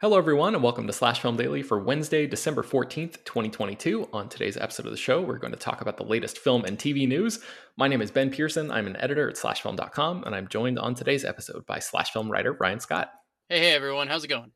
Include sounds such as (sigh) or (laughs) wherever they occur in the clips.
Hello, everyone, and welcome to Slash Film Daily for Wednesday, December 14th, 2022. On today's episode of the show, we're going to talk about the latest film and TV news. My name is Ben Pearson. I'm an editor at slashfilm.com, and I'm joined on today's episode by Slash Film writer Ryan Scott. Hey, hey, everyone. How's it going?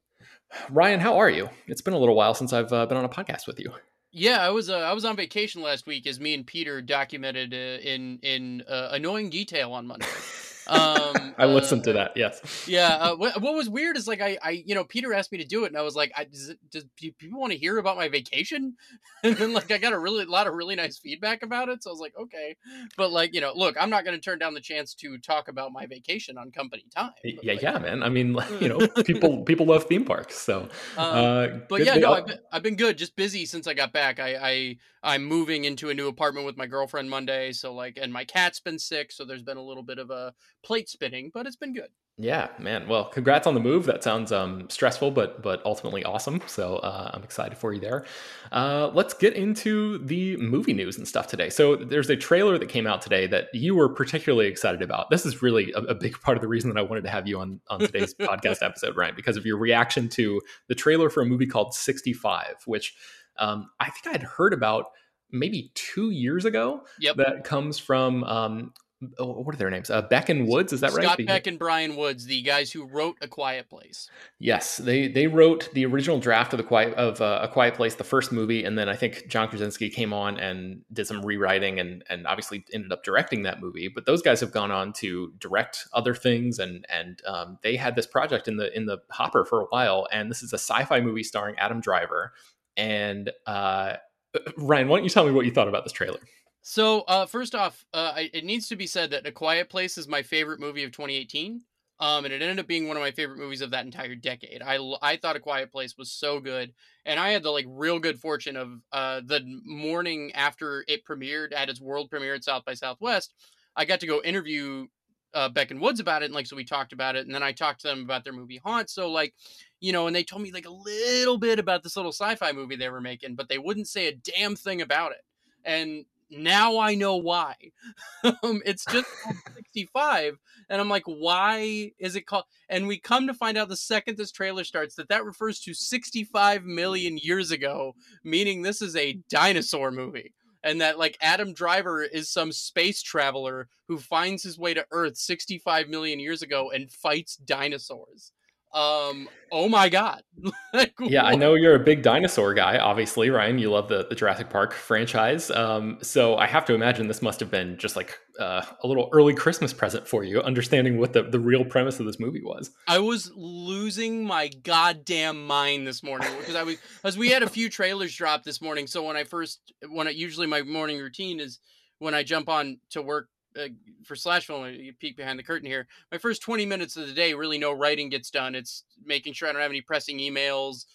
Ryan, how are you? It's been a little while since I've uh, been on a podcast with you. Yeah, I was uh, I was on vacation last week as me and Peter documented uh, in in uh, annoying detail on Monday. (laughs) Um, (laughs) I listened to uh, that. Yes. Yeah. Uh, what, what, was weird is like I, I, you know, Peter asked me to do it, and I was like, I, does, it, does people want to hear about my vacation? (laughs) And then like I got a really a lot of really nice feedback about it, so I was like, okay. But like you know, look, I'm not going to turn down the chance to talk about my vacation on company time. Yeah, like, yeah, man. I mean, (laughs) you know, people people love theme parks, so. Um, uh, but yeah, no, I've been, I've been good. Just busy since I got back. I, I I'm moving into a new apartment with my girlfriend Monday, so like, and my cat's been sick, so there's been a little bit of a plate spinning, but it's been good. Yeah, man. Well, congrats on the move. That sounds um, stressful, but but ultimately awesome. So uh, I'm excited for you there. Uh, let's get into the movie news and stuff today. So there's a trailer that came out today that you were particularly excited about. This is really a, a big (laughs) part of the reason that I wanted to have you on on today's (laughs) podcast episode, Ryan, because of your reaction to the trailer for a movie called 65, which um, I think I'd heard about maybe two years ago. Yep. That comes from um, Oh, what are their names? Uh, Beck and Woods, is that Scott right? Scott Beck and Bryan Woods, the guys who wrote A Quiet Place. Yes, they they wrote the original draft of the quiet of uh, A Quiet Place, the first movie, and then I think John Krasinski came on and did some rewriting and and obviously ended up directing that movie. But those guys have gone on to direct other things, and and um, they had this project in the in the hopper for a while. And this is a sci-fi movie starring Adam Driver. And uh, (clears throat) Ryan, why don't you tell me what you thought about this trailer? So, uh, first off, uh, it needs to be said that A Quiet Place is my favorite movie of 2018. Um, and it ended up being one of my favorite movies of that entire decade. I, I thought A Quiet Place was so good, and I had the like real good fortune of uh, the morning after it premiered at its world premiere at South by Southwest, I got to go interview uh, Beck and Woods about it, and like so we talked about it, and then I talked to them about their movie Haunt. So like, you know, and they told me like a little bit about this little sci-fi movie they were making, but they wouldn't say a damn thing about it. And now I know why. (laughs) um, it's just (laughs) 65, and I'm like, why is it called? And we come to find out the second this trailer starts that that refers to 65 million years ago, meaning this is a dinosaur movie. and that like Adam Driver is some space traveler who finds his way to Earth 65 million years ago and fights dinosaurs um oh my god (laughs) like, yeah what? i know you're a big dinosaur guy obviously ryan you love the, the jurassic park franchise um so i have to imagine this must have been just like uh, a little early christmas present for you understanding what the, the real premise of this movie was i was losing my goddamn mind this morning because i was because we had a few trailers drop this morning so when i first when I, usually my morning routine is when i jump on to work uh, for slash film, you peek behind the curtain here. My first 20 minutes of the day, really no writing gets done. It's making sure I don't have any pressing emails,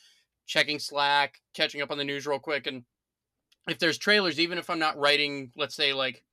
checking Slack, catching up on the news real quick. And if there's trailers, even if I'm not writing, let's say like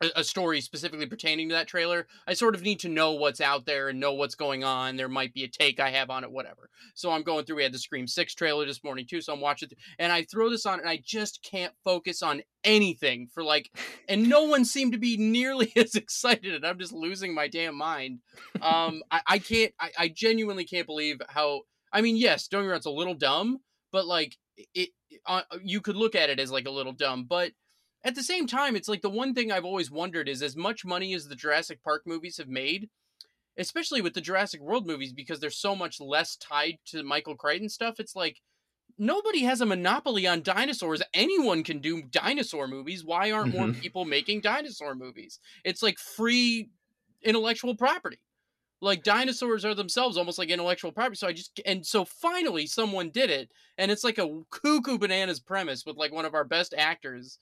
a, story specifically pertaining to that trailer, I sort of need to know what's out there and know what's going on. There might be a take I have on it, whatever. So I'm going through. We had the Scream Six trailer this morning too, so I'm watching, and I throw this on, and I just can't focus on anything for like, and no one seemed to be nearly (laughs) as excited, and I'm just losing my damn mind. Um, I, I can't, I, I genuinely can't believe how. I mean, yes, don't get a little dumb, but like it, uh, you could look at it as like a little dumb, but at the same time, it's like the one thing I've always wondered is as much money as the Jurassic Park movies have made, especially with the Jurassic World movies, because they're so much less tied to Michael Crichton stuff, it's like nobody has a monopoly on dinosaurs. Anyone can do dinosaur movies. Why aren't mm-hmm. more people making dinosaur movies? It's like free intellectual property. Like dinosaurs are themselves almost like intellectual property. So I just and so finally someone did it, and it's like a cuckoo bananas premise with like one of our best actors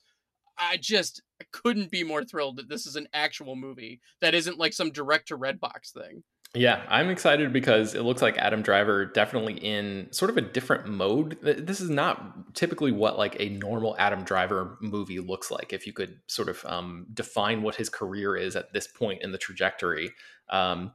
I just couldn't be more thrilled that this is an actual movie that isn't like some direct to Redbox thing. Yeah, I'm excited because it looks like Adam Driver definitely in sort of a different mode. This is not typically what like a normal Adam Driver movie looks like. If you could sort of um, define what his career is at this point in the trajectory, um,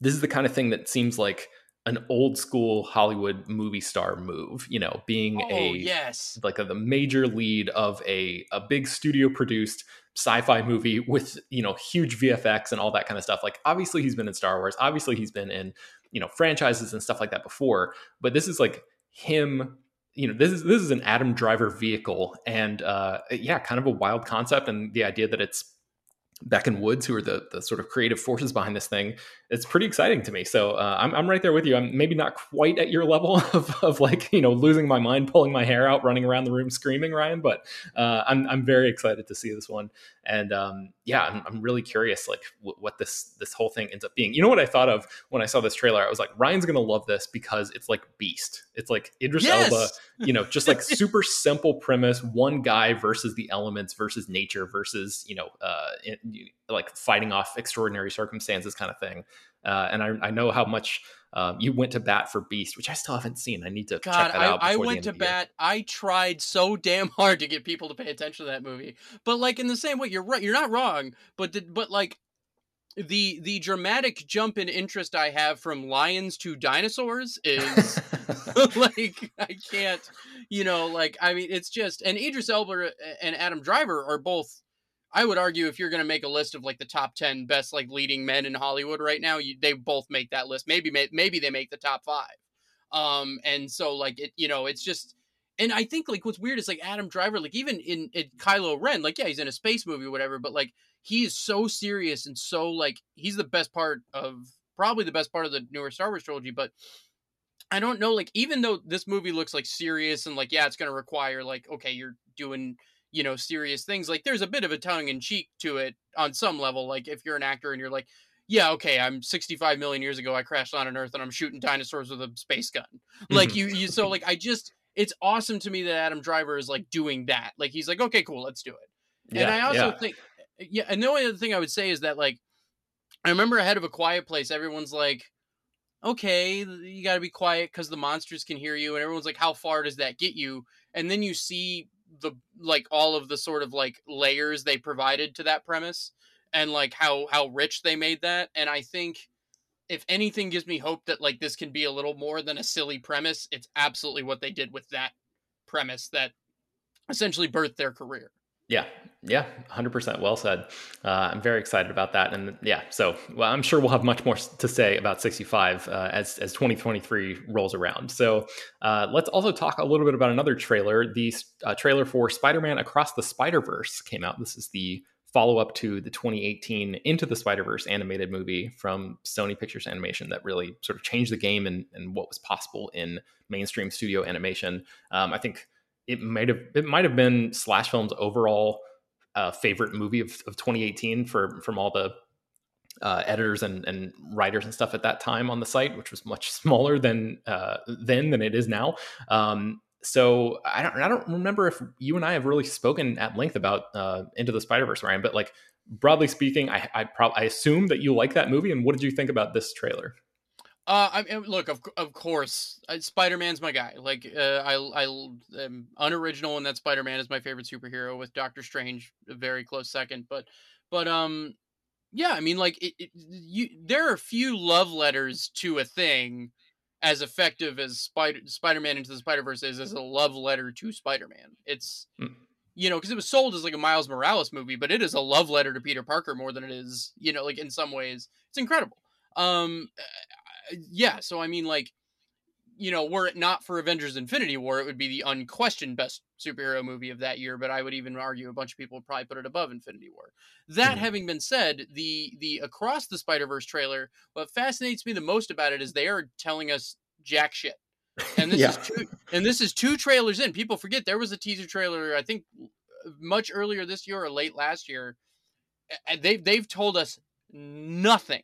this is the kind of thing that seems like an old school Hollywood movie star move, you know, being oh, a yes, like a, the major lead of a a big studio produced sci-fi movie with, you know, huge VFX and all that kind of stuff. Like obviously he's been in Star Wars, obviously he's been in, you know, franchises and stuff like that before, but this is like him you know this is this is an Adam Driver vehicle and uh yeah kind of a wild concept and the idea that it's Beck and Woods, who are the the sort of creative forces behind this thing, it's pretty exciting to me. So uh, I'm I'm right there with you. I'm maybe not quite at your level (laughs) of, of like you know losing my mind, pulling my hair out, running around the room screaming, Ryan. But uh, I'm I'm very excited to see this one, and um, yeah, I'm, I'm really curious like w- what this this whole thing ends up being. You know what I thought of when I saw this trailer? I was like, Ryan's gonna love this because it's like Beast. It's like Idris yes! Elba, you know, just like (laughs) super simple premise, one guy versus the elements versus nature versus you know, uh, in, like fighting off extraordinary circumstances kind of thing. Uh, and I, I know how much um, you went to bat for Beast, which I still haven't seen. I need to God, check that out. I, I went to bat. I tried so damn (laughs) hard to get people to pay attention to that movie, but like in the same way, you're right. You're not wrong, but the, but like the the dramatic jump in interest I have from lions to dinosaurs is (laughs) (laughs) like I can't, you know, like I mean, it's just and Idris Elba and Adam Driver are both I would argue if you're going to make a list of like the top 10 best like leading men in Hollywood right now, you, they both make that list. Maybe maybe they make the top 5. Um and so like it you know, it's just and I think like what's weird is like Adam Driver like even in, in Kylo Ren, like yeah, he's in a space movie or whatever, but like he is so serious and so like he's the best part of probably the best part of the newer Star Wars trilogy, but I don't know like even though this movie looks like serious and like yeah, it's going to require like okay, you're doing you know serious things like there's a bit of a tongue in cheek to it on some level like if you're an actor and you're like yeah okay i'm 65 million years ago i crashed on an earth and i'm shooting dinosaurs with a space gun like mm-hmm. you you so like i just it's awesome to me that adam driver is like doing that like he's like okay cool let's do it yeah, and i also yeah. think yeah and the only other thing i would say is that like i remember ahead of a quiet place everyone's like okay you got to be quiet because the monsters can hear you and everyone's like how far does that get you and then you see the like all of the sort of like layers they provided to that premise and like how how rich they made that and i think if anything gives me hope that like this can be a little more than a silly premise it's absolutely what they did with that premise that essentially birthed their career Yeah, yeah, 100% well said. Uh, I'm very excited about that. And yeah, so well, I'm sure we'll have much more to say about 65 uh, as, as 2023 rolls around. So uh, let's also talk a little bit about another trailer. The uh, trailer for Spider Man Across the Spider Verse came out. This is the follow up to the 2018 Into the Spider Verse animated movie from Sony Pictures Animation that really sort of changed the game and, and what was possible in mainstream studio animation. Um, I think it might have it might have been Slash Film's overall uh, favorite movie of, of 2018 for from all the uh, editors and, and writers and stuff at that time on the site, which was much (laughs) smaller than uh, then than it is now. Um, so I don't I don't remember if you and I have really spoken at length about uh, Into the Spider Verse, Ryan. But like broadly speaking, I I, I assume that you like that movie. And what did you think about this trailer? Uh, I mean, look, of of course, uh, Spider Man's my guy. Like, uh, I I am unoriginal in that Spider Man is my favorite superhero, with Doctor Strange a very close second. But, but um, yeah, I mean, like, it, it you there are few love letters to a thing as effective as Spider Spider Man into the Spider Verse is as a love letter to Spider Man. It's mm. you know because it was sold as like a Miles Morales movie, but it is a love letter to Peter Parker more than it is you know like in some ways it's incredible. Um, yeah, so I mean, like, you know, were it not for Avengers Infinity War, it would be the unquestioned best superhero movie of that year, but I would even argue a bunch of people would probably put it above Infinity War. That mm-hmm. having been said, the the Across the Spider-Verse trailer, what fascinates me the most about it is they are telling us jack shit. And this (laughs) yeah. is two and this is two trailers in. People forget there was a teaser trailer, I think much earlier this year or late last year. And they've they've told us nothing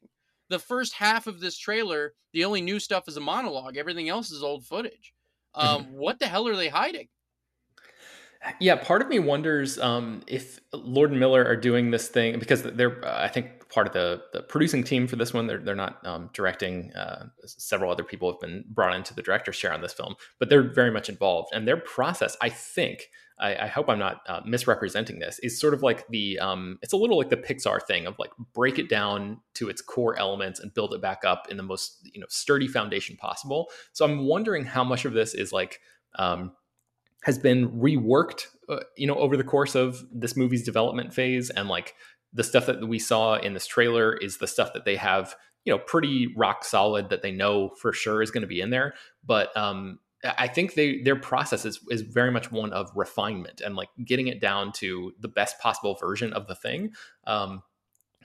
the first half of this trailer, the only new stuff is a monologue. Everything else is old footage. Um, mm-hmm. What the hell are they hiding? Yeah, part of me wonders um, if Lord and Miller are doing this thing because they're, uh, I think, part of the, the producing team for this one. They're, they're not um, directing. Uh, several other people have been brought into the director's chair on this film, but they're very much involved. And their process, I think, I, I hope I'm not uh, misrepresenting this, is sort of like the, um, it's a little like the Pixar thing of like break it down to its core elements and build it back up in the most, you know, sturdy foundation possible. So I'm wondering how much of this is like, um, has been reworked, uh, you know, over the course of this movie's development phase, and like the stuff that we saw in this trailer is the stuff that they have, you know, pretty rock solid that they know for sure is going to be in there. But um, I think they their process is is very much one of refinement and like getting it down to the best possible version of the thing. Um,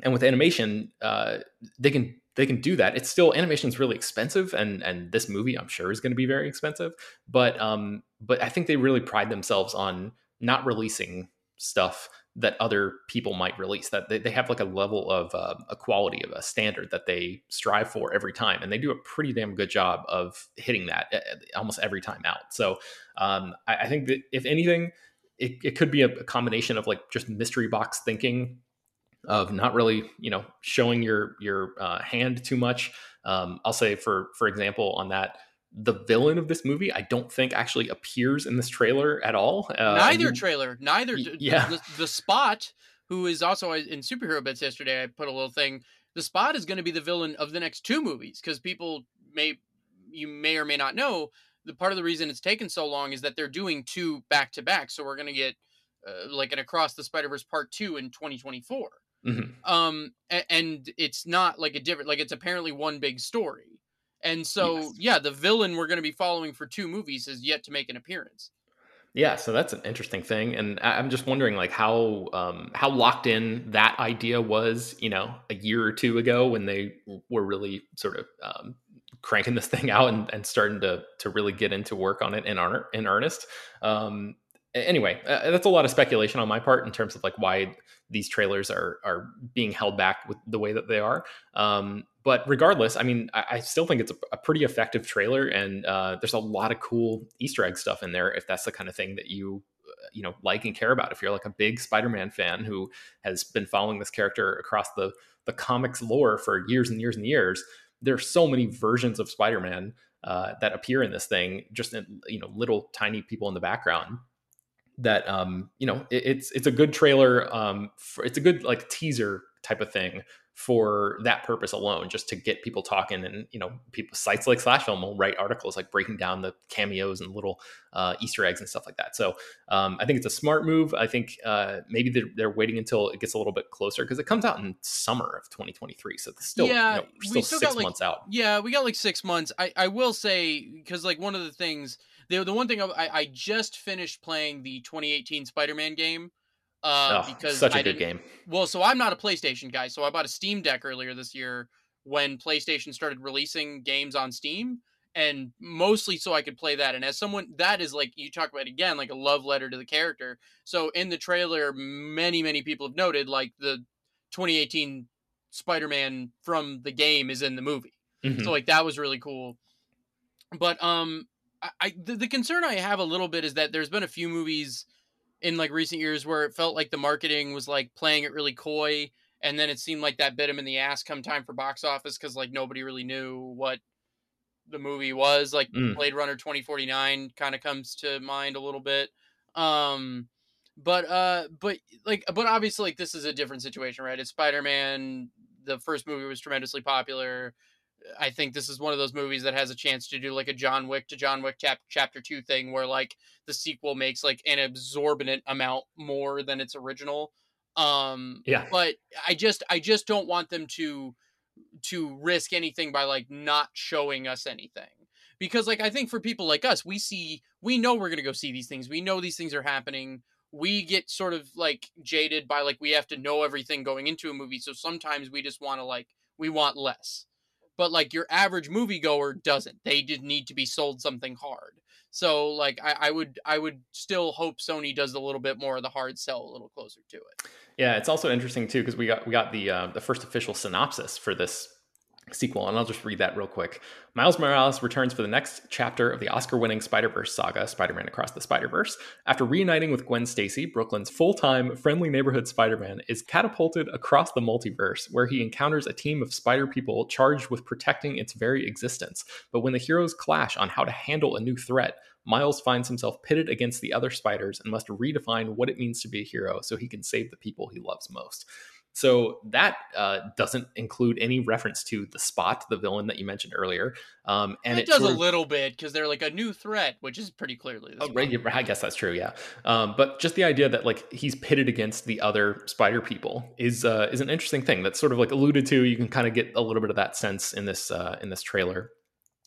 and with animation, uh, they can they can do that. It's still animation is really expensive, and and this movie I'm sure is going to be very expensive. But um, but I think they really pride themselves on not releasing stuff that other people might release that they, they have like a level of uh, a quality of a standard that they strive for every time and they do a pretty damn good job of hitting that uh, almost every time out. So um, I, I, think that if anything it, it could be a, a combination of like just mystery box thinking of not really you know showing your your uh, hand too much. Um, i'll say for for example on that the villain of this movie i don't think actually appears in this trailer at all. Uh, neither trailer neither yeah. the, the, spot who is also in superhero bits yesterday i put a little thing the spot is going to be the villain of the next two movies because people may you may or may not know the part of the reason it's taken so long is that they're doing two back to back so we're going to get uh, like an across the spider verse part two in 2024 mm-hmm. um and, and it's not like a different like it's apparently one big story and so, yes. yeah, the villain we're going to be following for two movies has yet to make an appearance. Yeah, so that's an interesting thing, and I'm just wondering, like, how um, how locked in that idea was, you know, a year or two ago when they were really sort of um, cranking this (laughs) thing out and, and starting to to really get into work on it in in earnest. Um, anyway, uh, that's a lot of speculation on my part in terms of like why these trailers are are being held back with the way that they are. Um, but regardless, I mean, I, I still think it's a, a, pretty effective trailer, and uh, there's a lot of cool Easter egg stuff in there. If that's the kind of thing that you uh, you know like and care about, if you're like a big Spider-Man fan who has been following this character across the the comics lore for years and years and years, there are so many versions of Spider-Man uh, that appear in this thing, just in, you know little tiny people in the background that um you know it, it's it's a good trailer um for, it's a good like teaser type of thing for that purpose alone, just to get people talking. And you know, people sites like Slash Film will write articles like breaking down the cameos and little uh, Easter eggs and stuff like that. So um, I think it's a smart move. I think uh, maybe they're, they're, waiting until it gets a little bit closer because it comes out in summer of 2023. So it's still yeah, you know, still, still six like, months out. Yeah, we got like six months. I I will say because like one of the things the the one thing I, I just finished playing the 2018 Spider-Man game. Uh, oh, because such a I good game. Well, so I'm not a PlayStation guy, so I bought a Steam Deck earlier this year when PlayStation started releasing games on Steam, and mostly so I could play that. And as someone that is like you talk about again, like a love letter to the character. So in the trailer, many many people have noted like the 2018 Spider-Man from the game is in the movie. Mm-hmm. So like that was really cool. But um I, the, the concern I have a little bit is that there's been a few movies in like recent years where it felt like the marketing was like playing it really coy and then it seemed like that bit him in the ass come time for box office because like nobody really knew what the movie was like mm. blade runner 2049 kind of comes to mind a little bit um but uh but like but obviously like this is a different situation right it's spider-man the first movie was tremendously popular I think this is one of those movies that has a chance to do like a John Wick to John Wick chap- chapter 2 thing where like the sequel makes like an absorbent amount more than its original. Um yeah. but I just I just don't want them to to risk anything by like not showing us anything. Because like I think for people like us, we see we know we're going to go see these things. We know these things are happening. We get sort of like jaded by like we have to know everything going into a movie. So sometimes we just want to like we want less but like your average moviegoer doesn't. They just need to be sold something hard. So like I, I, would I would still hope Sony does a little bit more of the hard sell a little closer to it. Yeah, it's also interesting too because we got we got the uh, the first official synopsis for this sequel, and I'll just read that real quick. Miles Morales returns for the next chapter of the Oscar winning Spider Verse saga, Spider Man Across the Spider Verse. After reuniting with Gwen Stacy, Brooklyn's full time, friendly neighborhood Spider Man is catapulted across the multiverse, where he encounters a team of spider people charged with protecting its very existence. But when the heroes clash on how to handle a new threat, Miles finds himself pitted against the other spiders and must redefine what it means to be a hero so he can save the people he loves most. So that uh, doesn't include any reference to the spot, the villain that you mentioned earlier. Um, and it, it does a of, little bit because they're like a new threat, which is pretty clearly. Oh, right, I guess that's true. Yeah, um, but just the idea that like he's pitted against the other spider people is uh, is an interesting thing. That's sort of like alluded to. You can kind of get a little bit of that sense in this uh, in this trailer.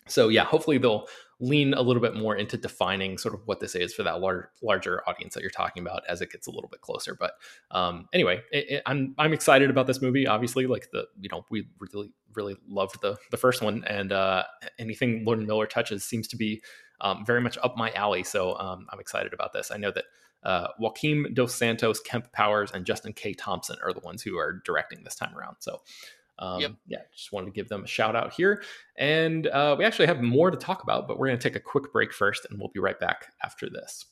So yeah, hopefully they'll lean a little bit more into defining sort of what this is for that large, larger audience that you're talking about as it gets a little bit closer. But um, anyway, it, it, I'm I'm excited about this movie. Obviously, like the you know we really really loved the the first one, and uh, anything Lord Miller touches seems to be um, very much up my alley. So um, I'm excited about this. I know that. Uh, Joaquin Dos Santos, Kemp Powers, and Justin K. Thompson are the ones who are directing this time around. So um, yep. Yeah, just wanted to give them a shout out here. And uh, we actually have more to talk about, but we're going to take a quick break first, and we'll be right back after this.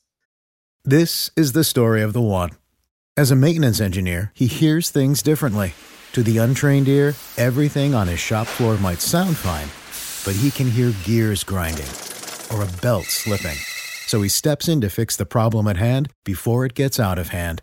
This is the story of the one. As a maintenance engineer, he hears things differently. To the untrained ear, everything on his shop floor might sound fine, but he can hear gears grinding or a belt slipping. So he steps in to fix the problem at hand before it gets out of hand.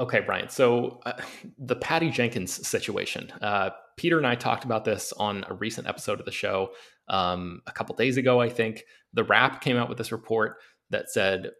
Okay, Ryan. So uh, (laughs) the Patty Jenkins situation. Uh, Peter and I talked about this on a recent episode of the show um, a couple days ago. I think the Wrap came out with this report that said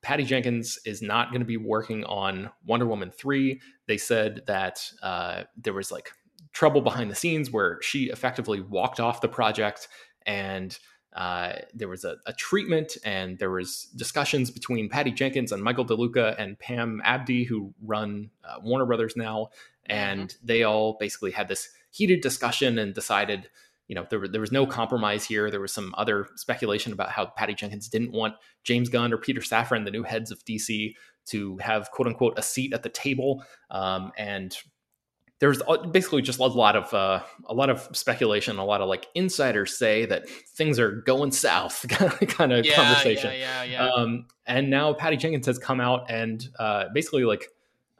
Patty Jenkins is not going to be working on Wonder Woman three. They said that uh, there was like trouble behind the scenes where she effectively walked off the project and uh, there was a, a, treatment and there was discussions between Patty Jenkins and Michael DeLuca and Pam Abdy, who run uh, Warner Brothers now, and mm-hmm. they all basically had this heated discussion and decided you know, there, there was no compromise here. There was some other speculation about how Patty Jenkins didn't want James Gunn or Peter Safran, the new heads of DC, to have quote unquote a seat at the table. Um, and there's basically just a lot of uh, a lot of speculation, a lot of like insiders say that things are going south (laughs) kind of yeah, conversation. Yeah, yeah, yeah. Um, and now Patty Jenkins has come out and uh, basically like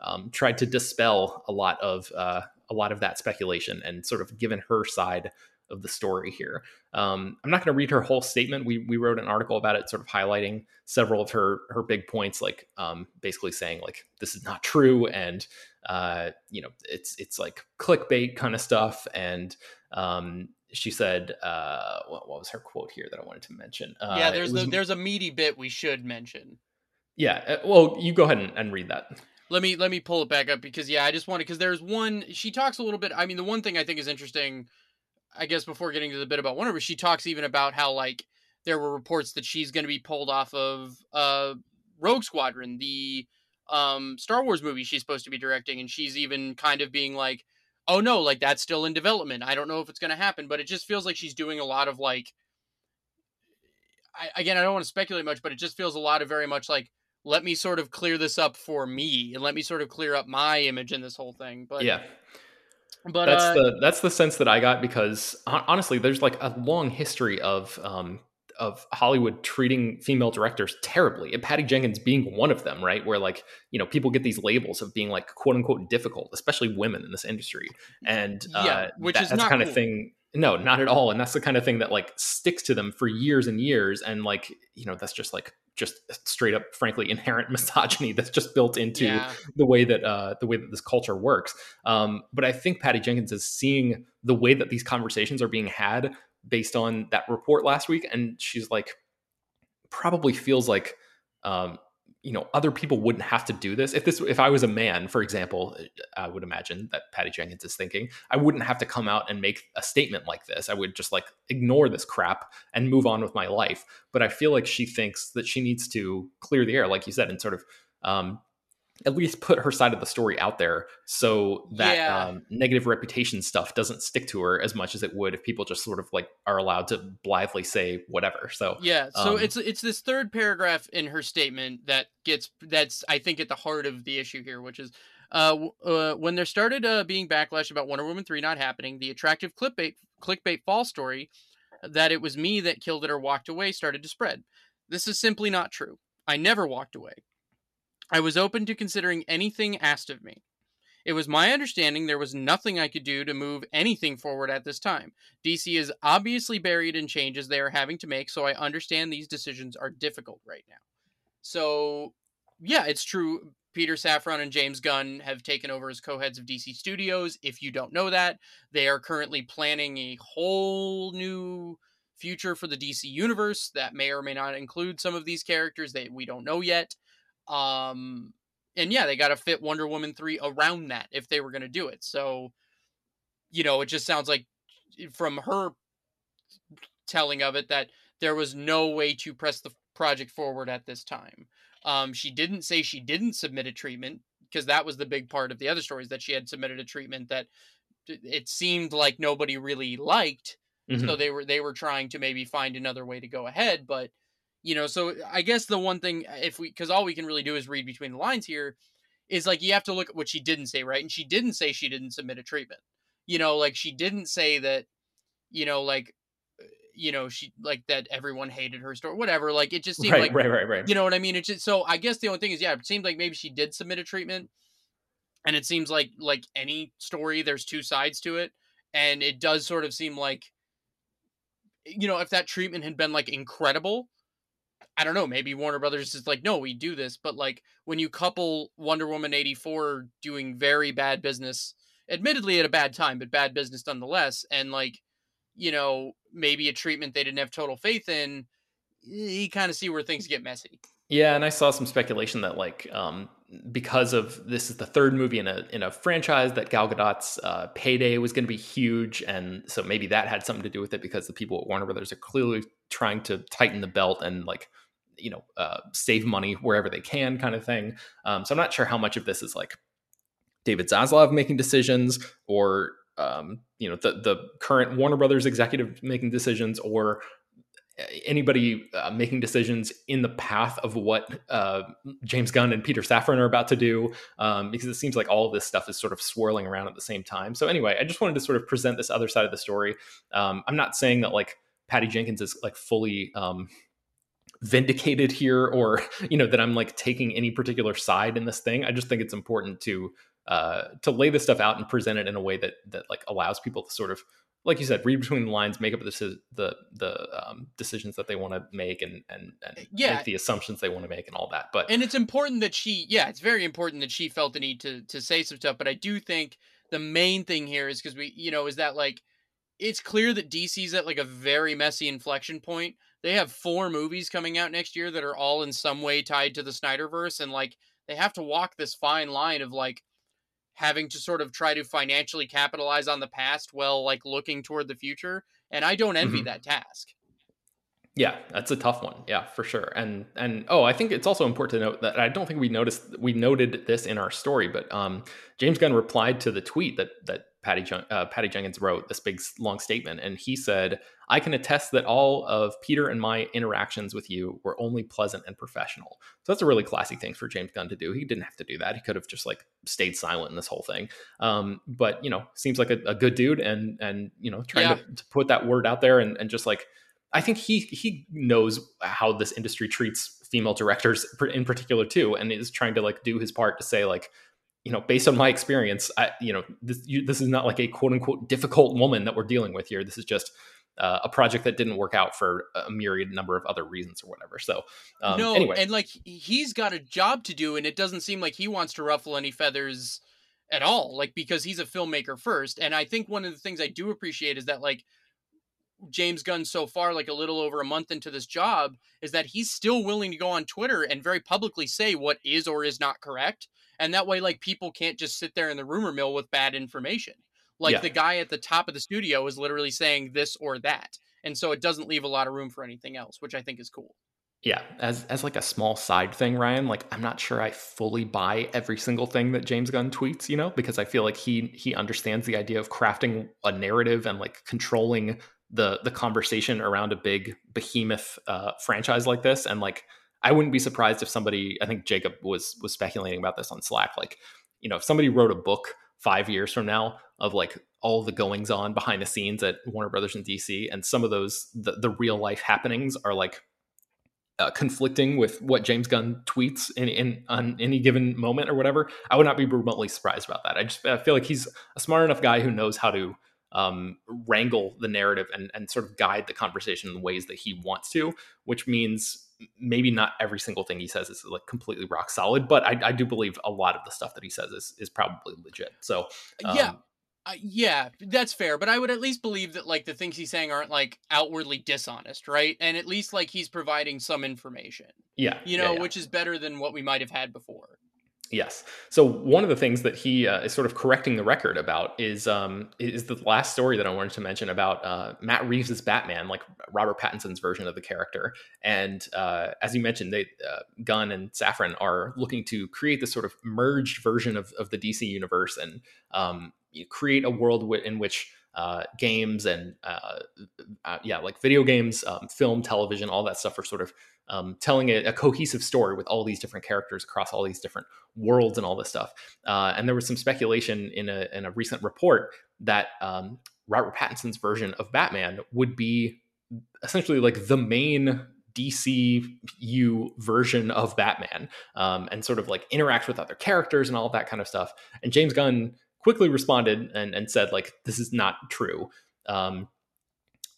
um, tried to dispel a lot of uh, a lot of that speculation and sort of given her side of the story here. Um, I'm not going to read her whole statement. We we wrote an article about it, sort of highlighting several of her her big points, like um, basically saying like this is not true, and uh, you know it's it's like clickbait kind of stuff. And um, she said, uh, what, what, was her quote here that I wanted to mention? Uh, yeah, there's was, the, there's a meaty bit we should mention. Yeah, uh, well, you go ahead and, and read that let me let me pull it back up because yeah i just wanted because there's one she talks a little bit i mean the one thing i think is interesting I guess before getting to the bit about Wonder Woman, she talks even about how like there were reports that she's going to be pulled off of uh, Rogue Squadron, the um, Star Wars movie she's supposed to be directing, and she's even kind of being like, "Oh no, like that's still in development. I don't know if it's going to happen." But it just feels like she's doing a lot of like, I, again, I don't want to speculate much, but it just feels a lot of very much like, let me sort of clear this up for me, and let me sort of clear up my image in this whole thing. But yeah, but that's uh, the that's the sense that I got because honestly, there's like a long history of um, of Hollywood treating female directors terribly, and Patty Jenkins being one of them, right? Where like you know people get these labels of being like quote unquote difficult, especially women in this industry, and yeah, uh, which that, is that's not kind cool. of thing no, not at all. And that's the kind of thing that like sticks to them for years and years. And like, you know, that's just like just straight up, frankly, inherent (laughs) misogyny that's just built into yeah. the way that uh, the way that this culture works. Um, but I think Patty Jenkins is seeing the way that these conversations are being had based on that report last week, and she's like, probably feels like um, you know other people wouldn't have to do this. If this if i was a man for example i would imagine that patty jenkins is thinking i wouldn't have to come out and make a statement like this. I would just like ignore this crap and move on with my life. But i feel like she thinks that she needs to clear the air like you said and sort of um, at least put her side of the story out there so that yeah. um, negative reputation stuff doesn't stick to her as much as it would if people just sort of like are allowed to blithely say whatever so yeah so um, it's it's this third paragraph in her statement that gets that's i think at the heart of the issue here which is uh, uh, when there started uh, being backlash about Wonder Woman 3 not happening, the attractive clickbait, clickbait fall story that it was me that killed it or walked away started to spread. This is simply not true. I never walked away. I was open to considering anything asked of me. It was my understanding there was nothing I could do to move anything forward at this time. DC is obviously buried in changes they are having to make, so I understand these decisions are difficult right now. So, yeah, it's true. Peter Safran and James Gunn have taken over as co heads of DC Studios. If you don't know that, they are currently planning a whole new future for the DC universe that may or may not include some of these characters that we don't know yet. Um, and yeah, they got to fit Wonder Woman 3 around that if they were going to do it. So, you know, it just sounds like eh, from her telling of it that there was no way to press the project forward at this time. Um, she didn't say she didn't submit a treatment because that was the big part of the other stories that she had submitted a treatment that it seemed like nobody really liked. Mm-hmm. So they were they were trying to maybe find another way to go ahead, but you know so i guess the one thing uh, if we because all we can really do is read between the lines here is like you have to look at what she didn't say right? And she didn't say she didn't submit a treatment. You know like she didn't say that you know like uh, you know she like that everyone hated her story whatever like it just seemed right, like right right right. you know what i mean? It's just so i guess the only thing is yeah it seemed like maybe she did submit a treatment and it seems like like any story there's two sides to it and it does sort of seem like you know if that treatment had been like incredible I don't know, maybe Warner Brothers is like, no, we do this. But like when you couple Wonder Woman 84 doing very bad business, admittedly at a bad time, but bad business nonetheless, and like, you know, maybe a treatment they didn't have total faith in, you kind of see where things get messy. Yeah, and I saw some speculation that like um, because of this is the third movie in a in a franchise that Gal Gadot's uh, payday was going to be huge, and so maybe that had something to do with it because the people at Warner Brothers are clearly trying to tighten the belt and like you know uh, save money wherever they can kind of thing um, so i'm not sure how much of this is like david zaslav making decisions or um, you know the the current Warner Brothers executive making decisions or anybody uh, making decisions in the path of what uh, James Gunn and Peter Safran are about to do, um, because it seems like all of this stuff is sort of swirling around at the same time. So anyway, I just wanted to sort of present this other side of the story. Um, I'm not saying that like Patty Jenkins is like fully um, vindicated here, or (laughs) you know that I'm like taking any particular side in this thing. I just think it's important to uh, to lay this stuff out and present it in a way that that like allows people to sort of like you said, read between the lines, make up the the the um, decisions that they want to make, and and, and yeah. make the assumptions they want to make, and all that. But and it's important that she, yeah, it's very important that she felt the need to to say some stuff. But I do think the main thing here is because we, you know, is that like it's clear that DC's at like a very messy inflection point. They have four movies coming out next year that are all in some way tied to the Snyderverse, and like they have to walk this fine line of like having to sort of try to financially capitalize on the past while like looking toward the future and i don't envy mm-hmm. that task yeah that's a tough one yeah for sure and and oh i think it's also important to note that i don't think we noticed we noted this in our story but um james gunn replied to the tweet that that Patty, uh, Patty Jenkins wrote this big long statement, and he said, "I can attest that all of Peter and my interactions with you were only pleasant and professional." So that's a really classy thing for James Gunn to do. He didn't have to do that. He could have just like stayed silent in this whole thing. Um, but you know, seems like a, a, good dude, and and you know, trying yeah. to, to, put that word out there, and, and just like, I think he he knows how this industry treats female directors in particular too, and is trying to like do his part to say like you know, based on my experience, I, you know, this, you, this is not like a quote unquote difficult woman that we're dealing with here. This is just uh, a project that didn't work out for a myriad number of other reasons or whatever. So, um, no, anyway. and like he's got a job to do, and it doesn't seem like he wants to ruffle any feathers at all. Like because he's a filmmaker first, and I think one of the things I do appreciate is that like James Gunn so far, like a little over a month into this job, is that he's still willing to go on Twitter and very publicly say what is or is not correct. And that way like people can't just sit there in the rumor mill with bad information. Like yeah. the guy at the top of the studio is literally saying this or that. And so it doesn't leave a lot of room for anything else which i think is cool. Yeah. As as like a small side thing ryan like i'm not sure i fully buy every single thing that james gunn tweets you know because i feel like he he understands the idea of crafting a narrative and like controlling the the conversation around a big behemoth uh, franchise like this and like I wouldn't be surprised if somebody, I think Jacob was was speculating about this on Slack, like, you know, if somebody wrote a book five years from now of like all the goings on behind the scenes at Warner Brothers and DC, and some of those the, the real life happenings are like uh, conflicting with what James Gunn tweets in, in on any given moment or whatever, I would not be remotely surprised about that. I just I feel like he's a smart enough guy who knows how to um, wrangle the narrative and and sort of guide the conversation in ways that he wants to, which means maybe not every single thing he says is like completely rock solid, but I, I do believe a lot of the stuff that he says is is probably legit. So um, yeah. Uh, yeah, that's fair, but I would at least believe that like the things he's saying aren't like outwardly dishonest, right? And at least like he's providing some information. Yeah. You know, yeah, yeah. which is better than what we might have had before. Yes. So one of the things that he uh, is sort of correcting the record about is um, is the last story that I wanted to mention about uh, Matt Reeves's Batman, like Robert Pattinson's version of the character. And uh, as you mentioned, they uh, Gunn and Safran are looking to create this sort of merged version of, of the DC universe and um, create a world w- in which uh, games and uh, uh, yeah, like video games, um, film, television, all that stuff are sort of um, telling a, a, cohesive story with all these different characters across all these different worlds and all this stuff. Uh, and there was some speculation in a, in a recent report that um, Robert Pattinson's version of Batman would be essentially like the main DCU version of Batman um, and sort of like interact with other characters and all that kind of stuff. And James Gunn quickly responded and, and said like, this is not true. Um,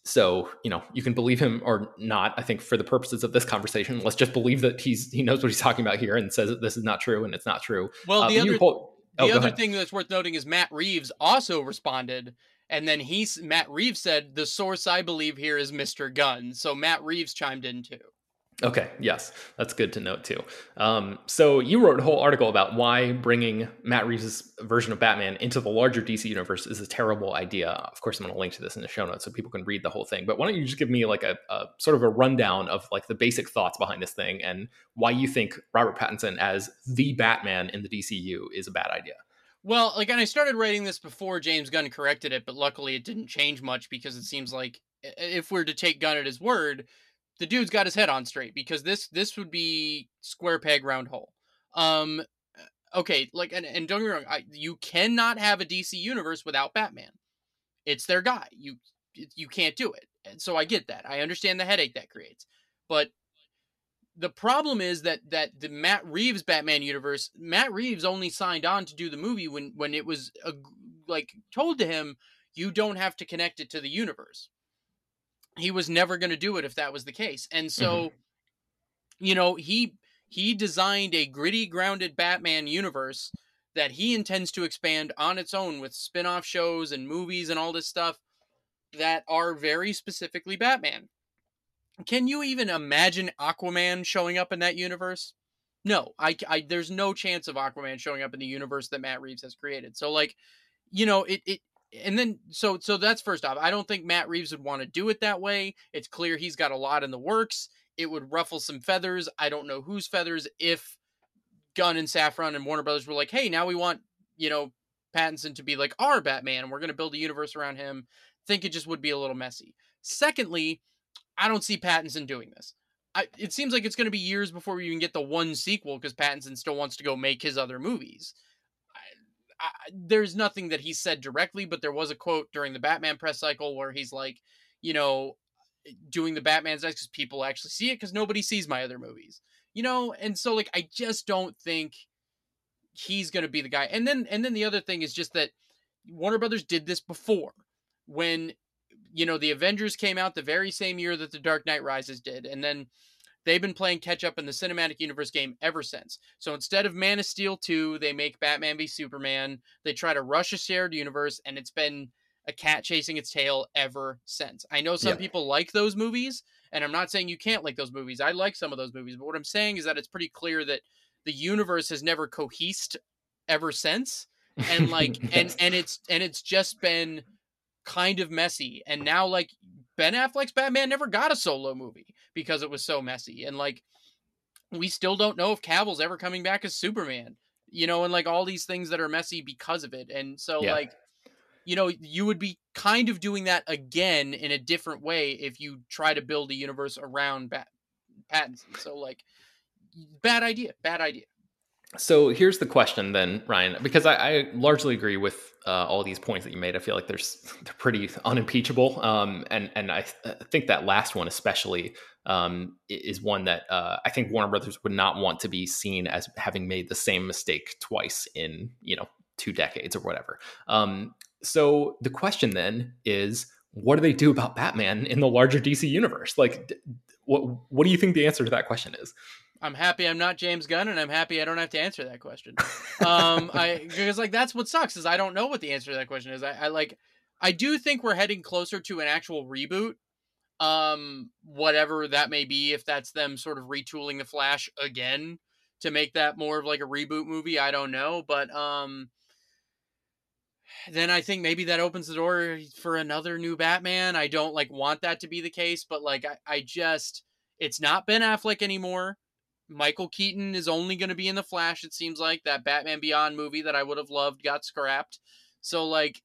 so you know you can believe him or not. I think for the purposes of this conversation, let's just believe that he's he knows what he's talking about here and says that this is not true and it's not true. Well, uh, the other hold, oh, the other thing that's worth noting is Matt Reeves also responded, and then he's Matt Reeves said the source I believe here is Mr. Gunn. So Matt Reeves chimed in too. Okay, yes, that's good to note too. Um, so you wrote a whole article about why bringing Matt Reeves' version of Batman into the larger DC universe is a terrible idea. Of course, I'm going to link to this in the show notes so people can read the whole thing. But why don't you just give me like a, a sort of a rundown of like the basic thoughts behind this thing and why you think Robert Pattinson as the Batman in the DCU is a bad idea? Well, like, and I started writing this before James Gunn corrected it, but luckily it didn't change much because it seems like if we're to take Gunn at his word, the dude's got his head on straight because this this would be square peg round hole. Um, okay, like, and, and don't get me wrong, I, you cannot have a DC universe without Batman. It's their guy. You you can't do it. And so I get that. I understand the headache that creates. But the problem is that that the Matt Reeves Batman universe, Matt Reeves only signed on to do the movie when when it was a, like told to him you don't have to connect it to the universe. He was never going to do it if that was the case. And so mm-hmm. you know, he he designed a gritty grounded Batman universe that he intends to expand on its own with spin-off shows and movies and all this stuff that are very specifically Batman. Can you even imagine Aquaman showing up in that universe? No, I, I there's no chance of Aquaman showing up in the universe that Matt Reeves has created. So like, you know, it it and then so so that's first off. I don't think Matt Reeves would want to do it that way. It's clear he's got a lot in the works. It would ruffle some feathers. I don't know whose feathers if Gunn and Safran and Warner Brothers were like, "Hey, now we want, you know, Pattinson to be like our Batman we're going to build a universe around him." think it just would be a little messy. Secondly, I don't see Pattinson doing this. I, it seems like it's going to be years before we even get the one sequel because Pattinson still wants to go make his other movies. I, there's nothing that he said directly, but there was a quote during the Batman press cycle where he's like, you know, doing the Batman's because people actually see it because nobody sees my other movies, you know, and so like I just don't think he's to be the guy. And then and then the other thing is just that Warner Brothers did this before when you know the Avengers came out the very same year that the Dark Knight Rises did, and then they've been playing catch up in the cinematic universe game ever since. So instead of Man of Steel 2, they make Batman v Superman. They try to rush a shared universe, and it's been a cat chasing its tail ever since. I know some yeah. people like those movies, and I'm not saying you can't like those movies. I like some of those movies, but what I'm saying is that it's pretty clear that the universe has never cohesed ever since. And like (laughs) and and it's and it's just been kind of messy. And now, like, Ben Affleck's Batman never got a solo movie because it was so messy. And, like, we still don't know if Cavill's ever coming back as Superman, you know, and like all these things that are messy because of it. And so, yeah. like, you know, you would be kind of doing that again in a different way if you try to build a universe around Bat- Pattinson. So, like, bad idea, bad idea. So here's the question then, Ryan, because I, I largely agree with uh, all these points that you made. I feel like there's (laughs) they're pretty unimpeachable, um, and and I, th- I, think that last one especially um, is one that uh, I think Warner Brothers would not want to be seen as having made the same mistake twice in you know two decades or whatever. Um, so the question then is, what do they do about Batman in the larger DC universe? Like, what what do you think the answer to that question is? I'm happy I'm not James Gunn, and I'm happy I don't have to answer that question. Um, I (laughs) because like that's what sucks is I don't know what the answer to that question is. I, I like I do think we're heading closer to an actual reboot, um, whatever that may be. If that's them sort of retooling the Flash again to make that more of like a reboot movie, I don't know, but um, then I think maybe that opens the door for another new Batman. I don't like want that to be the case, but like I, I just it's not Ben Affleck anymore. Michael Keaton is only going to be in the Flash. It seems like that Batman Beyond movie that I would have loved got scrapped. So like,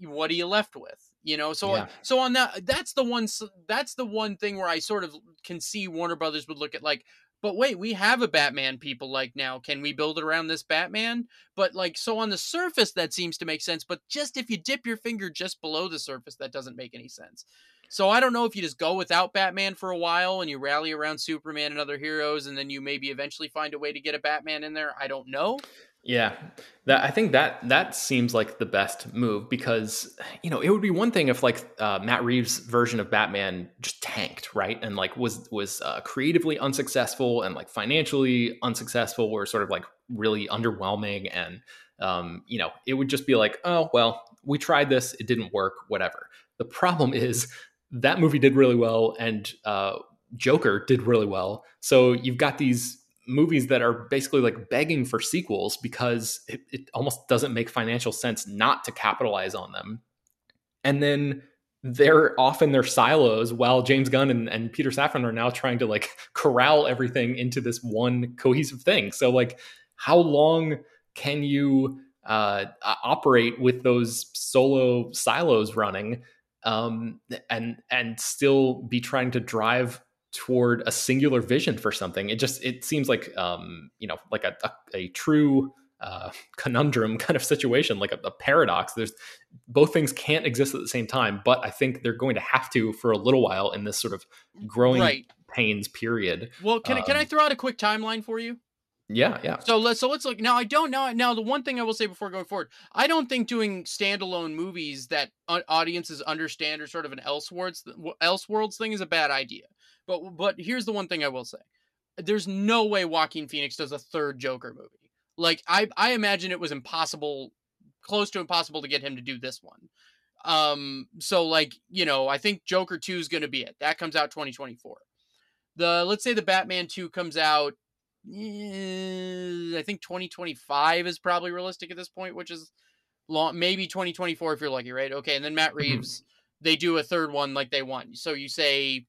what are you left with? You know, so yeah. so on that, that's the one. That's the one thing where I sort of can see Warner Brothers would look at like, but wait, we have a Batman people like now. Can we build it around this Batman? But like, so on the surface, that seems to make sense. But just if you dip your finger just below the surface, that doesn't make any sense. So I don't know if you just go without Batman for a while and you rally around Superman and other heroes, and then you maybe eventually find a way to get a Batman in there. I don't know. Yeah, that I think that that seems like the best move because you know it would be one thing if like uh, Matt Reeves' version of Batman just tanked, right, and like was was uh, creatively unsuccessful and like financially unsuccessful, or sort of like really underwhelming, and um, you know it would just be like, oh well, we tried this, it didn't work, whatever. The problem is that movie did really well and uh, Joker did really well. So you've got these movies that are basically like begging for sequels because it, it, almost doesn't make financial sense not to capitalize on them. And then they're off in their silos while James Gunn and, and Peter Safran are now trying to like (laughs) corral everything into this one cohesive thing. So like how long can you uh, operate with those solo silos running um, and and still be trying to drive toward a singular vision for something. It just it seems like um, you know like a, a, a true uh, (laughs) conundrum kind of situation, like a, a, paradox. There's both things can't exist at the same time, but I think they're going to have to for a little while in this sort of growing right. pains period. Well, can um, can I um, throw out a quick timeline for you? Yeah, yeah. So let's so let's look now. I don't know. Now the one thing I will say before going forward, I don't think doing standalone movies that audiences understand or sort of an Elseworlds Elseworlds thing is a bad idea. But but here's the one thing I will say: there's no way Joaquin Phoenix does a third Joker movie. Like I I imagine it was impossible, close to impossible to get him to do this one. Um, so like you know, I think Joker two is going to be it. That comes out 2024. The let's say the Batman two comes out. Eh, I think 2025 is probably realistic at this point, which is long. Maybe 2024 if you're lucky, right? Okay, and then Matt mm-hmm. Reeves, mm-hmm. they do a third one like they want. So you say,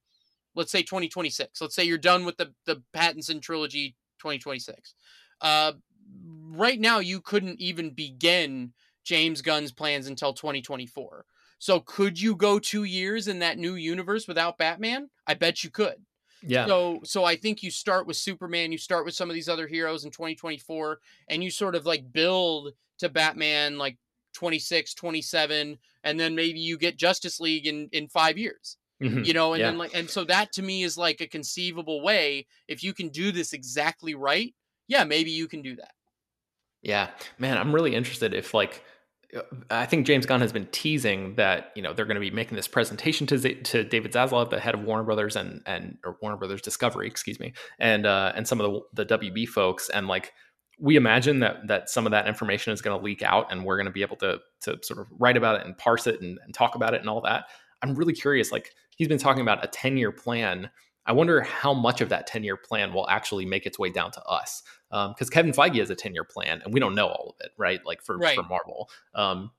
let's say 2026. Let's say you're done with the the Pattinson trilogy 2026. Uh, right now you couldn't even begin James Gunn's plans until 2024. So could you go 2 years in that new universe without Batman? I bet you could. Yeah. So so I think you start with Superman, you start with some of these other heroes in 2024 and you sort of like build to Batman like 26, 27 and then maybe you get Justice League in in 5 years. Mm-hmm. You know, and yeah. then like and so that to me is like a conceivable way if you can do this exactly right. Yeah, maybe you can do that. Yeah, man, I'm really interested if like uh, I think James Gunn has been teasing that you know they're going to be making this presentation to to David Zaslav, the head of Warner Brothers and and or Warner Brothers Discovery, excuse me, and uh, and some of the the WB folks, and like we imagine that that some of that information is going to leak out, and we're going to be able to to sort of write about it and parse it and, and talk about it and all that. I'm really curious. Like he's been talking about a 10 year plan I wonder how much of that 10 year plan will actually make its way down to us. Because um, Kevin Feige has a 10 year plan and we don't know all of it, right? Like for, right. for Marvel. Um,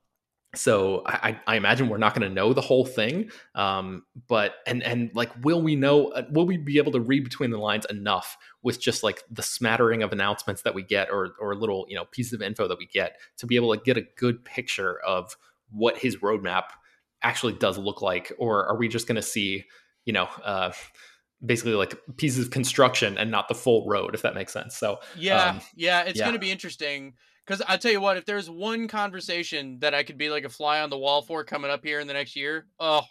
so I, I, imagine we're not going to know the whole thing. Um, but, and, and like, will we know, uh, will we be able to read between the lines enough with just like the smattering of announcements that we get or, or little, you know, pieces of info that we get to be able to get a good picture of what his roadmap actually does look like? Or are we just going to see, you know, uh, basically like pieces of construction and not the full road, if that makes sense. So yeah, um, yeah, it's yeah. going to be interesting because I'll tell you what, if there's one conversation that I could be like a fly on the wall for coming up here in the next year, oh,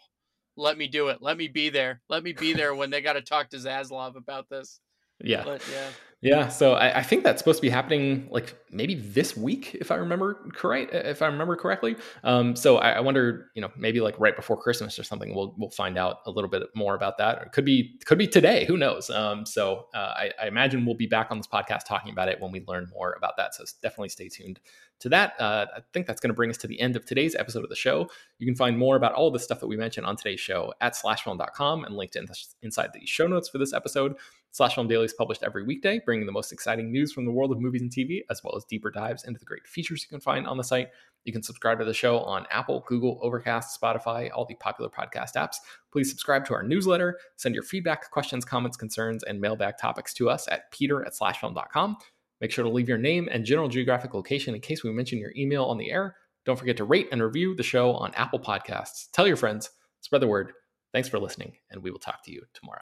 let me do it. Let me be there. Let me be there when they got to talk to Zaslav about this. Yeah. But, yeah. Yeah, so I, I, think that's supposed to be happening like maybe this week, if I remember correct. If I remember correctly. Um, so I, I, wonder, you know, maybe like right before Christmas or something, we'll we'll find out a little bit more about that. Or it could be could be today. Who knows? Um, so uh, I, I, imagine we'll be back on this podcast talking about it when we learn more about that. So definitely stay tuned to that. Uh, I think that's going to bring us to the end of today's episode of the show. You can find more about all the stuff that we mentioned on today's show at slashfilm.com and linked in inside the show notes for this episode. Slash Film Daily is published every weekday, bringing the most exciting news from the world of movies and TV, as well as deeper dives into the great features you can find on the site. You can subscribe to the show on Apple, Google, Overcast, Spotify, all the popular podcast apps. Please subscribe to our newsletter, send your feedback, questions, comments, concerns, and mailbag topics to us at peter at slashfilm.com. Make sure to leave your name and general geographic location in case we mention your email on the air. Don't forget to rate and review the show on Apple Podcasts. Tell your friends, spread the word. Thanks for listening, and we will talk to you tomorrow.